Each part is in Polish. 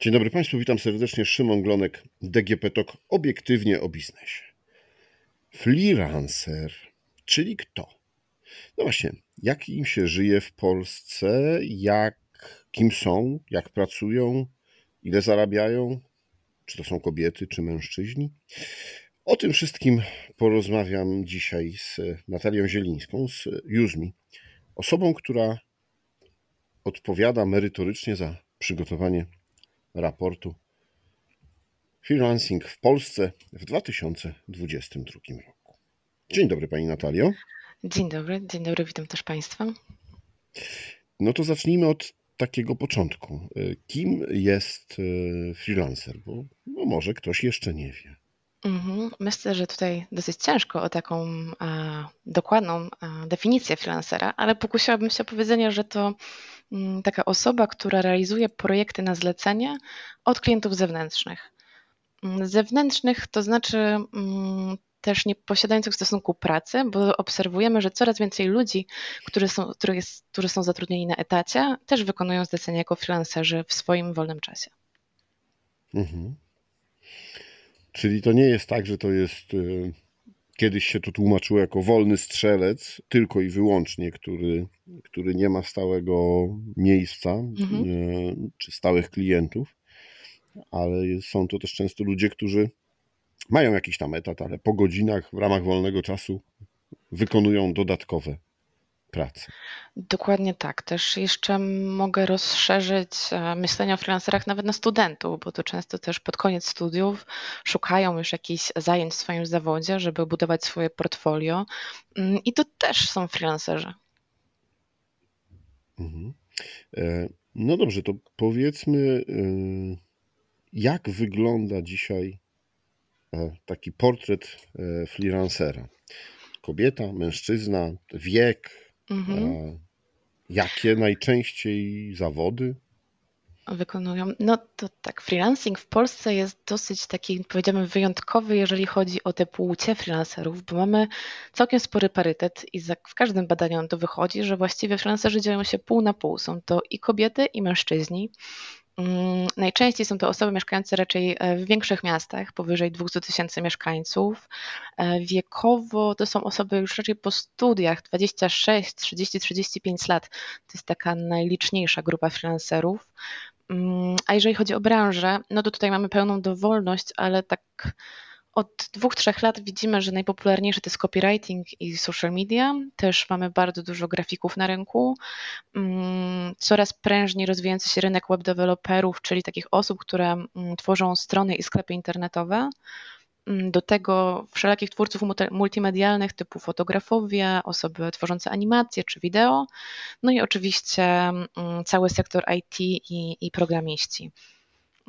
Dzień dobry Państwu, witam serdecznie. Szymon Glonek, DGP TOK, obiektywnie o biznesie. Freelancer, czyli kto? No właśnie, jak im się żyje w Polsce, jak, kim są, jak pracują, ile zarabiają, czy to są kobiety, czy mężczyźni. O tym wszystkim porozmawiam dzisiaj z Natalią Zielińską z Juzmi, osobą, która odpowiada merytorycznie za przygotowanie raportu Freelancing w Polsce w 2022 roku. Dzień dobry Pani Natalio. Dzień dobry, dzień dobry, witam też Państwa. No to zacznijmy od takiego początku. Kim jest e, freelancer? Bo no może ktoś jeszcze nie wie. Mhm. Myślę, że tutaj dosyć ciężko o taką a, dokładną a, definicję freelancera, ale pokusiłabym się o powiedzenie, że to Mm, taka osoba, która realizuje projekty na zlecenie od klientów zewnętrznych. Mm, zewnętrznych to znaczy mm, też nie posiadających stosunku pracy, bo obserwujemy, że coraz więcej ludzi, którzy są, jest, którzy są zatrudnieni na etacie, też wykonują zlecenia jako freelancerzy w swoim wolnym czasie. Mhm. Czyli to nie jest tak, że to jest y, Kiedyś się to tłumaczyło jako wolny strzelec, tylko i wyłącznie, który, który nie ma stałego miejsca mhm. E, czy stałych klientów, ale są to też często ludzie, którzy mają jakiś tam etat, ale po godzinach w ramach wolnego czasu wykonują dodatkowe pracy. Dokładnie tak. Też jeszcze mogę rozszerzyć e, myślenie o freelancerach nawet na studentów, bo to często też pod koniec studiów szukają już jakichś zajęć w swoim zawodzie, żeby budować swoje portfolio mm, i to też są freelancerzy. Mhm. E, no dobrze, to powiedzmy, e, jak wygląda dzisiaj taki portret freelancera? Kobieta, mężczyzna, wiek, Mhm. Jakie najczęściej zawody wykonują? No to tak, freelancing w Polsce jest dosyć taki, powiedziałbym, wyjątkowy, jeżeli chodzi o te płcie freelancerów, bo mamy całkiem spory parytet i w każdym badaniu to wychodzi, że właściwie freelancerzy dzielą się pół na pół. Są to i kobiety, i mężczyźni. Mm, najczęściej są to osoby mieszkające raczej e, w większych miastach, powyżej 200 tysięcy mieszkańców. E, wiekowo to są osoby już raczej po studiach, 26, 30, 35 lat. To jest taka najliczniejsza grupa freelancerów. Mm, a jeżeli chodzi o branżę, no to tutaj mamy pełną dowolność, ale tak od dwóch, trzech lat widzimy, że najpopularniejsze to jest copywriting i social media. Też mamy bardzo dużo grafików na rynku. Mm, coraz prężniej rozwijający się rynek web developerów, czyli takich osób, które mm, tworzą strony i sklepy internetowe. Mm, do tego wszelakich twórców multimedialnych typu fotografowie, osoby tworzące animacje czy wideo, no i oczywiście cały sektor IT i, i programiści.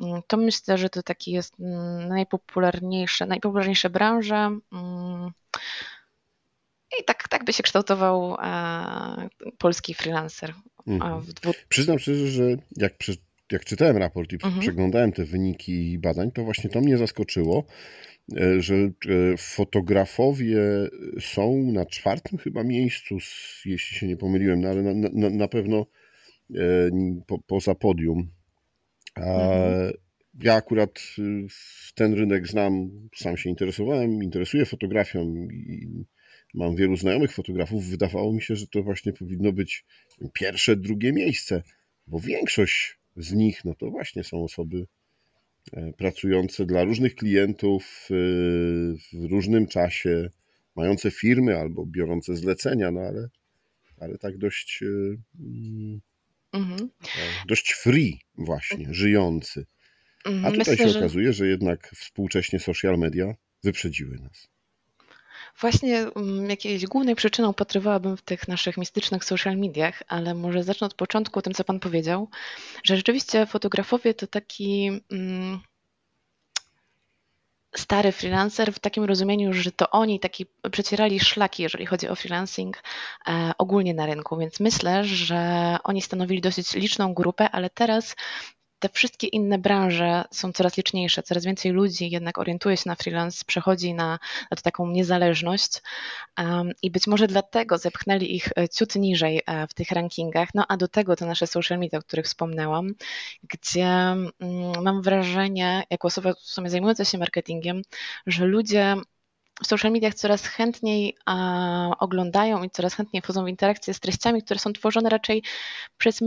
Mm, to myślę, że to taki jest mm, najpopularniejsze, najpopularniejsza branża. Mm. I tak, tak by się kształtował e, polski freelancer. Mhm. Dwu... Przyznam szczerze, że jak, jak czytałem raport i mhm. przeglądałem te wyniki badań, to właśnie to mnie zaskoczyło, e, że e, fotografowie są na czwartym chyba miejscu, jeśli się nie pomyliłem, no ale na, na, na pewno po, poza podium Mhm. Ja akurat y, ten rynek znam, sam się interesowałem, interesuję fotografią i mam wielu znajomych fotografów. Wydawało mi się, że to właśnie powinno być pierwsze, drugie miejsce, bo większość z nich no to właśnie są osoby e, pracujące dla różnych klientów y, w różnym czasie, mające firmy albo biorące zlecenia, no ale, ale tak dość y, mm, Mhm. E, dość free właśnie, żyjący. Mhm, A tutaj Myślę, się że... okazuje, że jednak współcześnie social media wyprzedziły nas. Właśnie mm, jakiejś głównej przyczyną potrywałabym w tych naszych mistycznych social mediach, ale może zacznę od początku o tym, co Pan powiedział, że rzeczywiście fotografowie to taki mm, stary freelancer w takim rozumieniu, że to oni taki przecierali szlaki, jeżeli chodzi o freelancing e, ogólnie na rynku, więc myślę, że oni stanowili dosyć liczną grupę, ale teraz te wszystkie inne branże są coraz liczniejsze, coraz więcej ludzi jednak orientuje się na freelance, przechodzi na, na taką niezależność um, i być może dlatego zepchnęli ich e, ciut niżej e, w tych rankingach. No a do tego te nasze social media, o których wspomniałam, gdzie um, mam wrażenie, jako osoba w sumie zajmująca się marketingiem, że ludzie w social mediach coraz chętniej a, oglądają i coraz chętniej wchodzą w interakcje z treściami, które są tworzone raczej przez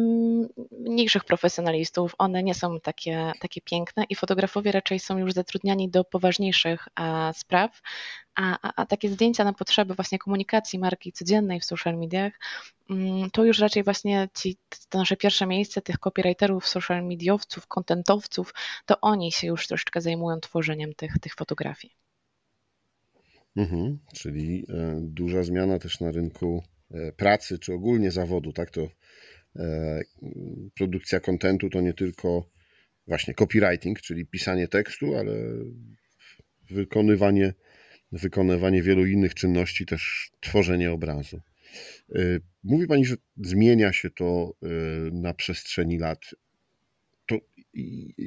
mniejszych profesjonalistów. One nie są takie, takie piękne i fotografowie raczej są już zatrudniani do poważniejszych a, spraw, a, a, a, takie zdjęcia na potrzeby właśnie komunikacji marki codziennej w social mediach, mm, to już raczej właśnie ci, to nasze pierwsze miejsce tych copywriterów, social mediowców, kontentowców, to oni się już troszeczkę zajmują tworzeniem tych, tych fotografii. Mhm, czyli e, duża zmiana też na rynku e, pracy, czy ogólnie zawodu, tak? To e, produkcja kontentu to nie tylko właśnie copywriting, czyli pisanie tekstu, ale wykonywanie, wykonywanie wielu innych czynności, też tworzenie obrazu. Mówi Pani, że zmienia się to na przestrzeni lat. To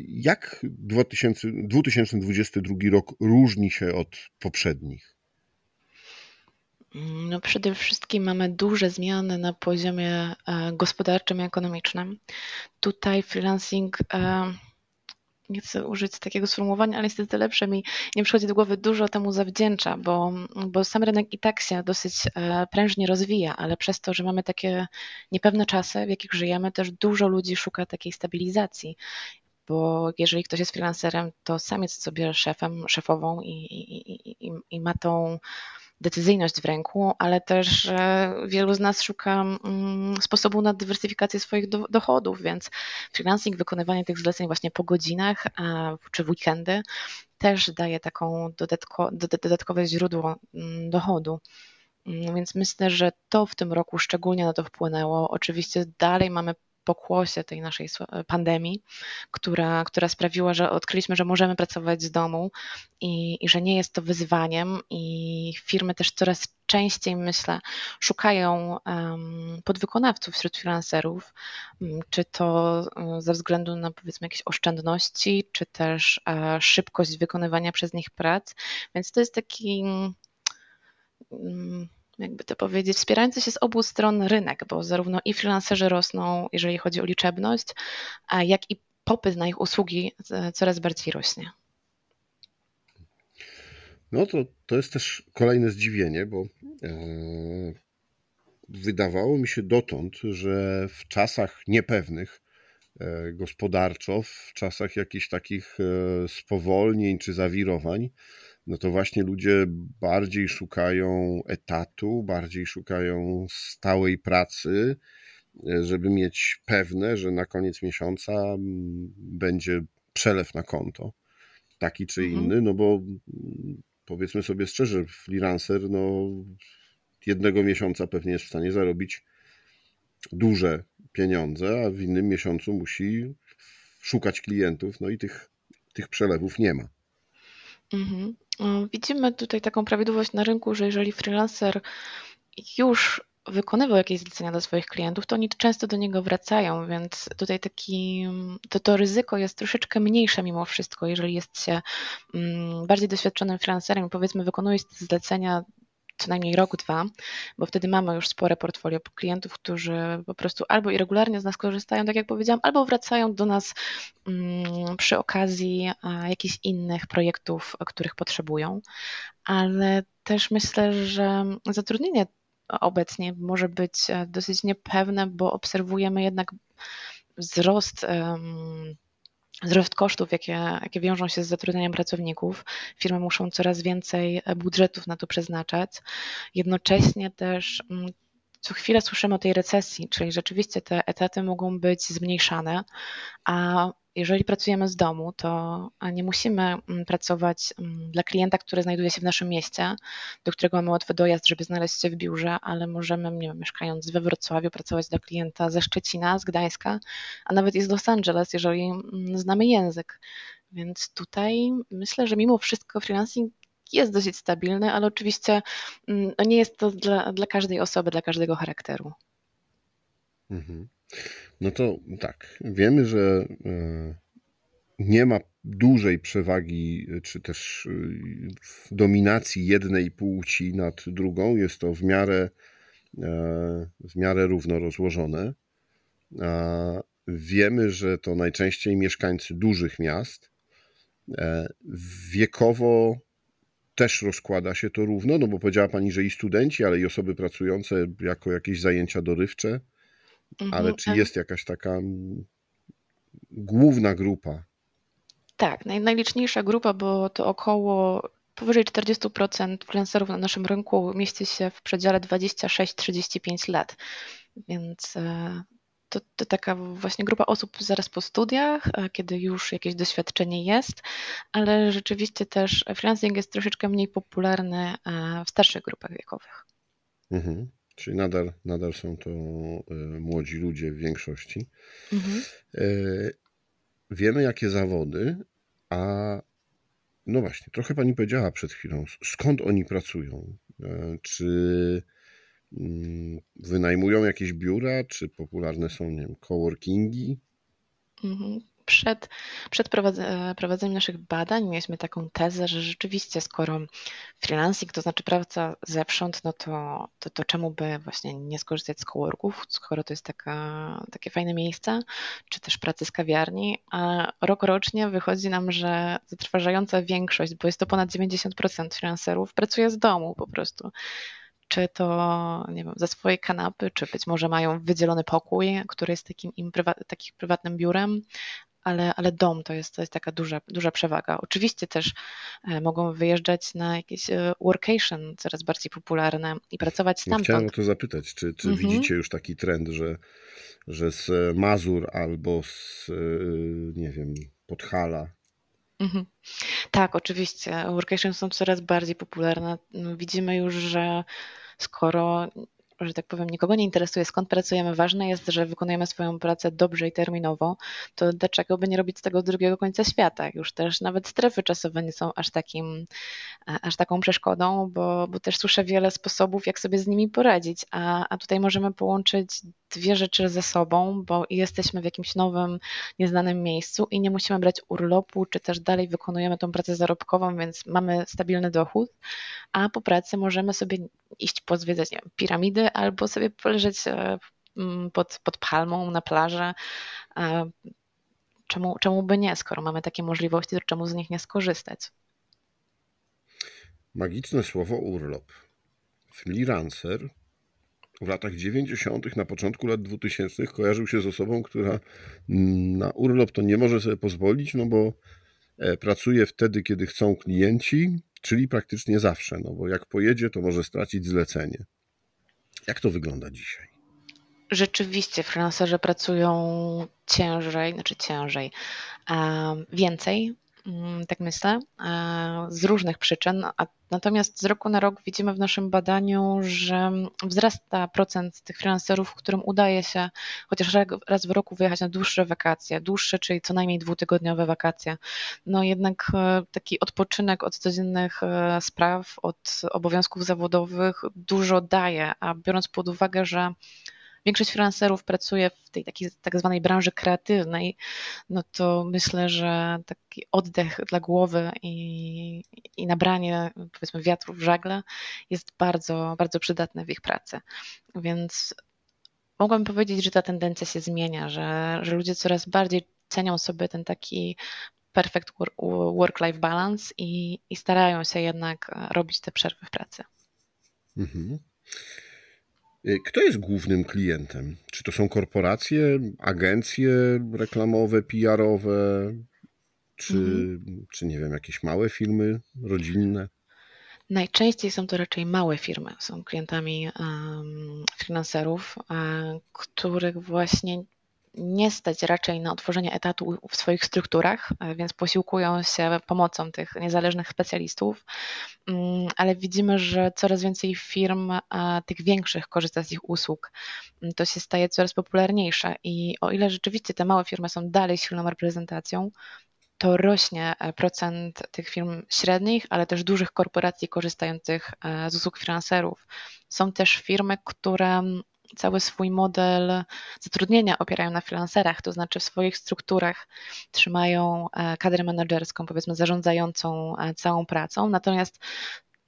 jak 2000, 2022 rok różni się od poprzednich? No przede wszystkim mamy duże zmiany na poziomie e, gospodarczym i ekonomicznym. Tutaj freelancing, e, nie chcę użyć takiego sformułowania, ale niestety lepsze mi nie przychodzi do głowy, dużo temu zawdzięcza, bo, bo sam rynek i tak się dosyć e, prężnie rozwija, ale przez to, że mamy takie niepewne czasy, w jakich żyjemy, też dużo ludzi szuka takiej stabilizacji bo jeżeli ktoś jest freelancerem, to sam jest sobie szefem, szefową i, i, i, i ma tą decyzyjność w ręku, ale też wielu z nas szuka mm, sposobu na dywersyfikację swoich dochodów, więc freelancing, wykonywanie tych zleceń właśnie po godzinach czy w weekendy też daje taką dodatko, dodatkowe źródło mm, dochodu. Mm, więc myślę, że to w tym roku szczególnie na to wpłynęło. Oczywiście dalej mamy pokłosie tej naszej pandemii, która, która sprawiła, że odkryliśmy, że możemy pracować z domu i, i że nie jest to wyzwaniem, i firmy też coraz częściej, myślę, szukają um, podwykonawców wśród freelancerów, czy to e, ze względu na powiedzmy jakieś oszczędności, czy też e, szybkość wykonywania przez nich prac. Więc to jest taki. Jakby to powiedzieć, wspierający się z obu stron rynek, bo zarówno i freelancerzy rosną, jeżeli chodzi o liczebność, jak i popyt na ich usługi coraz bardziej rośnie. No to, to jest też kolejne zdziwienie, bo e, wydawało mi się dotąd, że w czasach niepewnych e, gospodarczo, w czasach jakichś takich e, spowolnień czy zawirowań, no to właśnie ludzie bardziej szukają etatu, bardziej szukają stałej pracy, e, żeby mieć pewne, że na koniec miesiąca mm, będzie przelew na konto, taki czy mhm. inny, no bo mm, powiedzmy sobie szczerze, freelancer no jednego miesiąca pewnie jest w stanie zarobić duże pieniądze, a w innym miesiącu musi szukać klientów, no i tych, tych przelewów nie ma. Mhm. Widzimy tutaj taką prawidłowość na rynku, że jeżeli freelancer już wykonywał jakieś zlecenia dla swoich klientów, to oni często do niego wracają, więc tutaj taki, to, to ryzyko jest troszeczkę mniejsze mimo wszystko, jeżeli jest się mm, bardziej doświadczonym freelancerem, powiedzmy wykonuje zlecenia co najmniej rok, dwa, bo wtedy mamy już spore portfolio klientów, którzy po prostu albo irregularnie z nas korzystają, tak jak powiedziałam, albo wracają do nas mm, przy okazji jakichś innych projektów, których potrzebują. Ale też myślę, że zatrudnienie obecnie może być e, dosyć niepewne, bo obserwujemy jednak wzrost wzrost kosztów, jakie, jakie wiążą się z zatrudnianiem pracowników. Firmy muszą coraz więcej e, budżetów na to przeznaczać. Jednocześnie też mm, co chwilę słyszymy o tej recesji, czyli rzeczywiście te etaty mogą być zmniejszane, a jeżeli pracujemy z domu, to nie musimy mm, pracować mm, dla klienta, który znajduje się w naszym mieście, do którego mamy łatwy dojazd, żeby znaleźć się w biurze, ale możemy, nie wiem, mieszkając we Wrocławiu, pracować dla klienta ze Szczecina, z Gdańska, a nawet i z Los Angeles, jeżeli mm, znamy język. Więc tutaj myślę, że mimo wszystko freelancing jest dosyć stabilny, ale oczywiście no nie jest to dla, dla każdej osoby, dla każdego charakteru. Mhm. No to tak, wiemy, że e, nie ma dużej przewagi, czy też e, dominacji jednej płci nad drugą. Jest to w miarę, e, w miarę równo rozłożone. Wiemy, że to najczęściej mieszkańcy dużych miast. Wiekowo też rozkłada się to równo, no bo powiedziała Pani, że i studenci, ale i osoby pracujące jako jakieś zajęcia dorywcze Mhm, Ale czy jest jakaś taka główna grupa? Tak, naj, najliczniejsza grupa, bo to około powyżej 40% freelancerów na naszym rynku mieści się w przedziale 26-35 lat. Więc e, to, to, taka właśnie grupa osób zaraz po studiach, e, kiedy już jakieś doświadczenie jest, ale rzeczywiście też freelancing jest troszeczkę mniej popularny e, w starszych grupach wiekowych. Mhm. Czyli nadal, nadal są to e, młodzi ludzie w większości. Mhm. E, wiemy, jakie zawody, a no właśnie, trochę pani powiedziała przed chwilą, skąd oni pracują? E, czy mm, wynajmują jakieś biura, czy popularne są, nie wiem, coworkingi? Mhm przed, przed prowadzeniem naszych badań mieliśmy taką tezę, że rzeczywiście skoro freelancing to znaczy praca zewsząd, no to, to, to czemu by właśnie nie skorzystać z coworków, skoro to jest taka, takie fajne miejsce, czy też pracy z kawiarni, a rok rocznie wychodzi nam, że zatrważająca większość, bo jest to ponad 90% freelancerów, pracuje z domu po prostu. Czy to nie wiem, ze swojej kanapy, czy być może mają wydzielony pokój, który jest takim im prywa- takim prywatnym biurem, ale, ale dom to jest, to jest taka duża, duża przewaga. Oczywiście też e, mogą wyjeżdżać na jakieś e, workation, coraz bardziej popularne i pracować stamtąd. Chciałem o to zapytać, czy, czy mhm. widzicie już taki trend, że, że z Mazur albo z, e, nie wiem, Podhala Mhm. Tak, oczywiście. Workation są coraz bardziej popularne. Widzimy już, że skoro że tak powiem, nikogo nie interesuje, skąd pracujemy. Ważne jest, że wykonujemy swoją pracę dobrze i terminowo, to dlaczego by nie robić z tego drugiego końca świata? Już też nawet strefy czasowe nie są aż, takim, aż taką przeszkodą, bo, bo też słyszę wiele sposobów, jak sobie z nimi poradzić, a, a tutaj możemy połączyć dwie rzeczy ze sobą, bo jesteśmy w jakimś nowym, nieznanym miejscu i nie musimy brać urlopu, czy też dalej wykonujemy tą pracę zarobkową, więc mamy stabilny dochód, a po pracy możemy sobie iść pozwiedzać nie wiem, piramidy albo sobie poleżeć e, pod, pod palmą na plaży. E, czemu, czemu by nie, skoro mamy takie możliwości, to czemu z nich nie skorzystać? Magiczne słowo urlop. Freelancer w latach 90., na początku lat 2000 kojarzył się z osobą, która na urlop to nie może sobie pozwolić, no bo e, pracuje wtedy, kiedy chcą klienci, czyli praktycznie zawsze, no bo jak pojedzie, to może stracić zlecenie. Jak to wygląda dzisiaj? Rzeczywiście, freelancerzy pracują ciężej, znaczy ciężej, więcej, tak myślę, e, z różnych przyczyn. Natomiast z roku na rok widzimy w naszym badaniu, że wzrasta procent tych freelancerów, którym udaje się chociaż raz w roku wyjechać na dłuższe wakacje, dłuższe, czyli co najmniej dwutygodniowe wakacje. No jednak e, taki odpoczynek od codziennych e, spraw, od obowiązków zawodowych dużo daje, a biorąc pod uwagę, że większość freelancerów pracuje w tej takiej tak zwanej branży kreatywnej, no to myślę, że taki oddech dla głowy i, i nabranie powiedzmy wiatru w żagle jest bardzo, bardzo przydatne w ich pracy. Więc mogłabym powiedzieć, że ta tendencja się zmienia, że, że ludzie coraz bardziej cenią sobie ten taki perfect work-life balance i, i starają się jednak robić te przerwy w pracy. Mhm. Y, kto jest głównym klientem? Czy to są korporacje, agencje reklamowe, PR-owe, czy, mhm. czy nie wiem, jakieś małe firmy rodzinne? Najczęściej są to raczej małe firmy, są klientami um, freelancerów, um, których właśnie nie stać raczej na otworzenie etatu w swoich strukturach, e, więc posiłkują się pomocą tych niezależnych specjalistów, mm, ale widzimy, że coraz więcej firm, tych większych, korzysta z ich usług. Mm, to się staje coraz popularniejsze i o ile rzeczywiście te małe firmy są dalej silną reprezentacją, to rośnie e, procent tych firm średnich, ale też dużych korporacji korzystających e, z usług freelancerów. Są też firmy, które cały swój model zatrudnienia opierają na freelancerach, to znaczy w swoich strukturach trzymają e, kadrę menedżerską, powiedzmy zarządzającą e, całą pracą, natomiast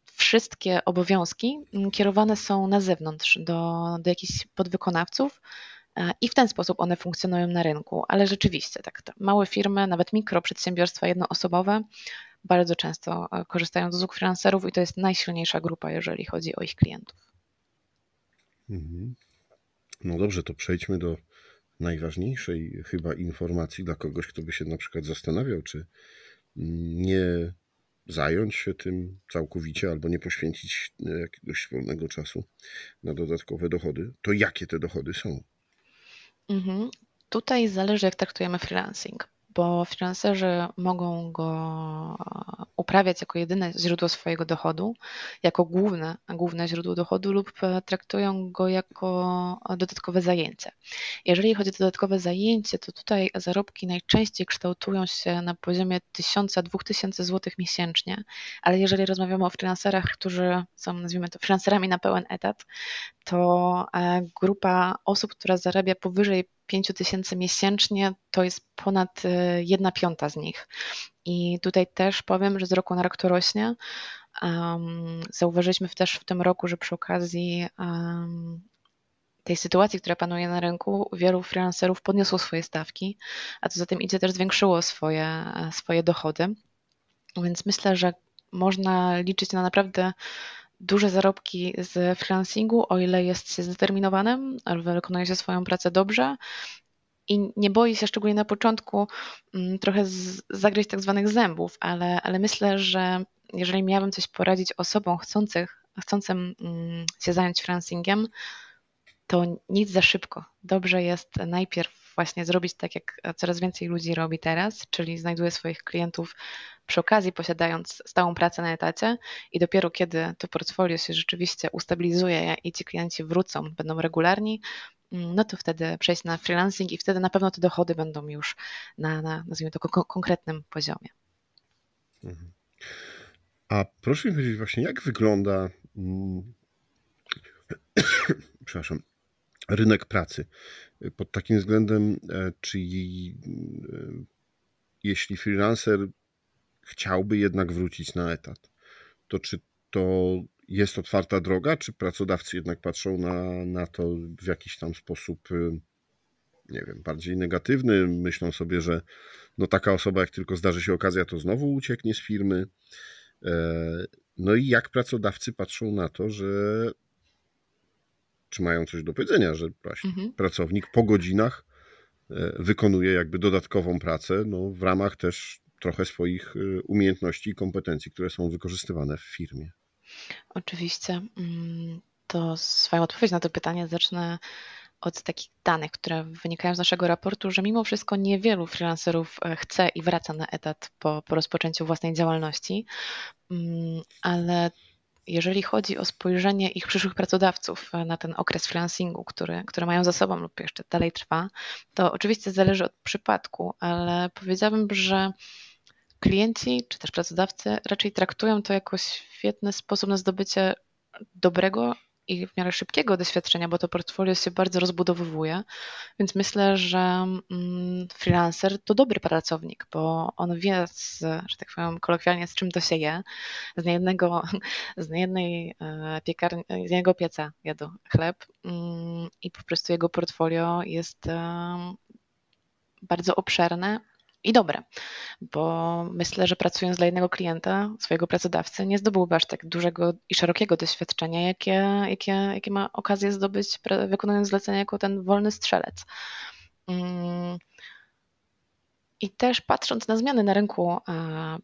wszystkie obowiązki mm, kierowane są na zewnątrz do, do jakichś podwykonawców, e, i w ten sposób one funkcjonują na rynku. Ale rzeczywiście, tak, małe firmy, nawet mikroprzedsiębiorstwa jednoosobowe, bardzo często korzystają z usług freelancerów i to jest najsilniejsza grupa, jeżeli chodzi o ich klientów. Mhm. No dobrze, to przejdźmy do najważniejszej chyba informacji dla kogoś, kto by się na przykład zastanawiał, czy nie zająć się tym całkowicie albo nie poświęcić jakiegoś wolnego czasu na dodatkowe dochody. To jakie te dochody są? Mhm. Tutaj zależy, jak traktujemy freelancing bo freelancerzy mogą go uprawiać jako jedyne źródło swojego dochodu, jako główne, główne źródło dochodu lub traktują go jako dodatkowe zajęcie. Jeżeli chodzi o dodatkowe zajęcie, to tutaj zarobki najczęściej kształtują się na poziomie 1000-2000 zł miesięcznie, ale jeżeli rozmawiamy o freelancerach, którzy są, nazwijmy to, freelancerami na pełen etat, to e, grupa osób, która zarabia powyżej 5 tysięcy miesięcznie, to jest ponad 1 e, piąta z nich. I tutaj też powiem, że z roku na rok to rośnie. Um, zauważyliśmy też w tym roku, że przy okazji um, tej sytuacji, która panuje na rynku, wielu freelancerów podniosło swoje stawki, a co za tym idzie też zwiększyło swoje, e, swoje dochody. Więc myślę, że można liczyć na naprawdę duże zarobki z freelancingu, o ile jest się zdeterminowanym, wykonuje się swoją pracę dobrze i nie boi się szczególnie na początku mm, trochę zagryźć tak zwanych zębów, ale, ale myślę, że jeżeli miałabym coś poradzić osobom chcących, chcącym mm, się zająć freelancingiem, to nic za szybko. Dobrze jest najpierw właśnie zrobić tak, jak coraz więcej ludzi robi teraz, czyli znajduje swoich klientów przy okazji posiadając stałą pracę na etacie i dopiero kiedy to portfolio się rzeczywiście ustabilizuje i ci klienci wrócą, będą regularni, mm, no to wtedy przejść na freelancing i wtedy na pewno te dochody będą już na, na nazwijmy to, konkretnym poziomie. Mhm. A proszę mi powiedzieć właśnie, jak wygląda mm, przepraszam, rynek pracy pod takim względem, e, czy e, jeśli freelancer chciałby jednak wrócić na etat, to czy to jest otwarta droga, czy pracodawcy jednak patrzą na, na to w jakiś tam sposób, y, nie wiem, bardziej negatywny, myślą sobie, że no taka osoba, jak tylko zdarzy się okazja, to znowu ucieknie z firmy. E, no i jak pracodawcy patrzą na to, że czy mają coś do powiedzenia, że mhm. pracownik po godzinach e, wykonuje jakby dodatkową pracę, no w ramach też trochę swoich y, umiejętności i kompetencji, które są wykorzystywane w firmie. Oczywiście. Mm, to swoją odpowiedź na to pytanie zacznę od takich danych, które wynikają z naszego raportu, że mimo wszystko niewielu freelancerów e, chce i wraca na etat po, po rozpoczęciu własnej działalności, mm, ale jeżeli chodzi o spojrzenie ich przyszłych pracodawców e, na ten okres freelancingu, który, który mają za sobą lub jeszcze dalej trwa, to oczywiście zależy od przypadku, ale powiedziałabym, że klienci czy też pracodawcy raczej traktują to jako świetny sposób na zdobycie dobrego i w miarę szybkiego doświadczenia, bo to portfolio się bardzo rozbudowuje, więc myślę, że mm, freelancer to dobry pracownik, bo on wie, z, że tak powiem kolokwialnie, z czym to się je. Z niejednego, z niejednej e, piekarni, z jednego pieca jadą chleb mm, i po prostu jego portfolio jest bardzo obszerne, i dobre, bo myślę, że pracując dla jednego klienta, swojego pracodawcy, nie zdobyłby aż tak dużego i szerokiego doświadczenia, jakie, jakie, jakie ma okazję zdobyć, wykonując zlecenie jako ten wolny strzelec. Mm. I też patrząc na zmiany na rynku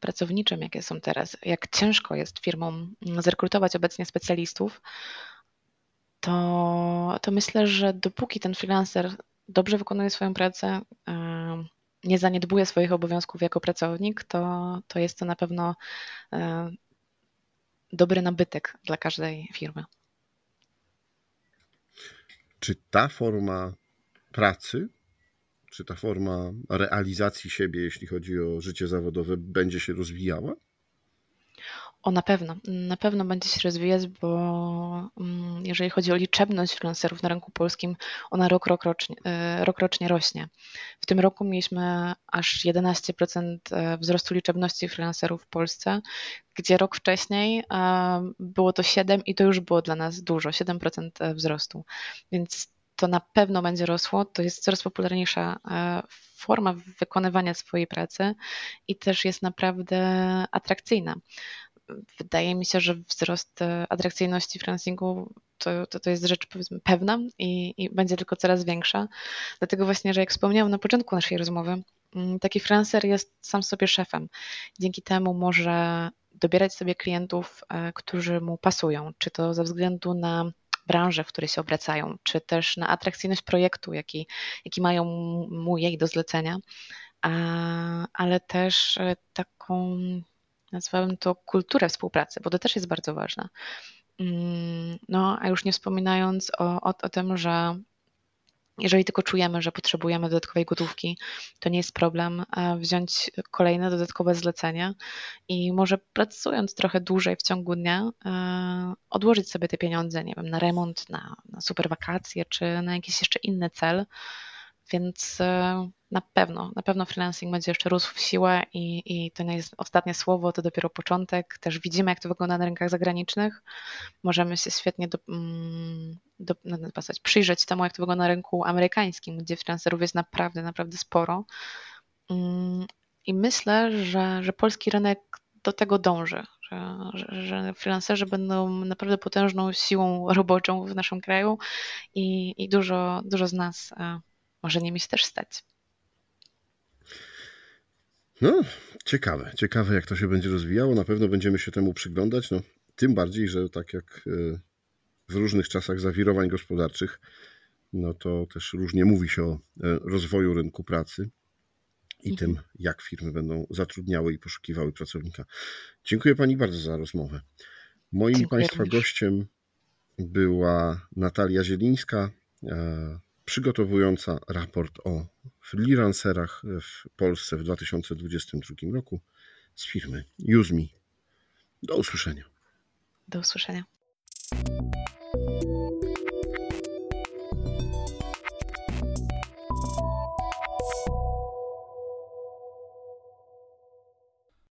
pracowniczym, jakie są teraz, jak ciężko jest firmom zrekrutować obecnie specjalistów, to, to myślę, że dopóki ten freelancer dobrze wykonuje swoją pracę, nie zaniedbuje swoich obowiązków jako pracownik, to, to jest to na pewno e, dobry nabytek dla każdej firmy. Czy ta forma pracy, czy ta forma realizacji siebie, jeśli chodzi o życie zawodowe, będzie się rozwijała? O, na pewno. Na pewno będzie się rozwijać, bo mm, jeżeli chodzi o liczebność freelancerów na rynku polskim, ona rok, rok, rocznie, e, rok rocznie rośnie. W tym roku mieliśmy aż 11% e, wzrostu liczebności freelancerów w Polsce, gdzie rok wcześniej e, było to 7 i to już było dla nas dużo, 7% wzrostu. Więc to na pewno będzie rosło. To jest coraz popularniejsza forma wykonywania swojej pracy i też jest naprawdę atrakcyjna wydaje mi się, że wzrost e, atrakcyjności freelancingu to, to, to jest rzecz powiedzmy pewna i, i będzie tylko coraz większa. Dlatego właśnie, że jak wspomniałam na początku naszej rozmowy, mm, taki freelancer jest sam sobie szefem. Dzięki temu może dobierać sobie klientów, e, którzy mu pasują, czy to ze względu na branżę, w której się obracają, czy też na atrakcyjność projektu, jaki, jaki mają mu jej do zlecenia, ale też e, taką nazwałabym to kulturę współpracy, bo to też jest bardzo ważne. Mm, no, a już nie wspominając o, o, o tym, że jeżeli tylko czujemy, że potrzebujemy dodatkowej gotówki, to nie jest problem wziąć kolejne dodatkowe zlecenie i może pracując trochę dłużej w ciągu dnia, e, odłożyć sobie te pieniądze, nie wiem, na remont, na, na super wakacje czy na jakiś jeszcze inny cel. Więc e, na pewno, na pewno freelancing będzie jeszcze rósł w siłę i, i to nie jest ostatnie słowo, to dopiero początek. Też widzimy, jak to wygląda na rynkach zagranicznych. Możemy się świetnie do, mm, do, no, przyjrzeć temu, jak to wygląda na rynku amerykańskim, gdzie freelancerów jest naprawdę, naprawdę sporo. Mm, I myślę, że, że polski rynek do tego dąży, że, że, że freelancerzy będą naprawdę potężną siłą roboczą w naszym kraju i, i dużo, dużo z nas e, może nimi się też stać. No, ciekawe. Ciekawe, jak to się będzie rozwijało. Na pewno będziemy się temu przyglądać. No, tym bardziej, że tak jak e, w różnych czasach zawirowań gospodarczych, no to też różnie mówi się o e, rozwoju rynku pracy i mhm. tym, jak firmy będą zatrudniały i poszukiwały pracownika. Dziękuję Pani bardzo za rozmowę. Moim Dziękuję Państwa gościem była Natalia Zielińska, e, przygotowująca raport o freelancerach w Polsce w 2022 roku z firmy UseMe. Do usłyszenia. Do usłyszenia.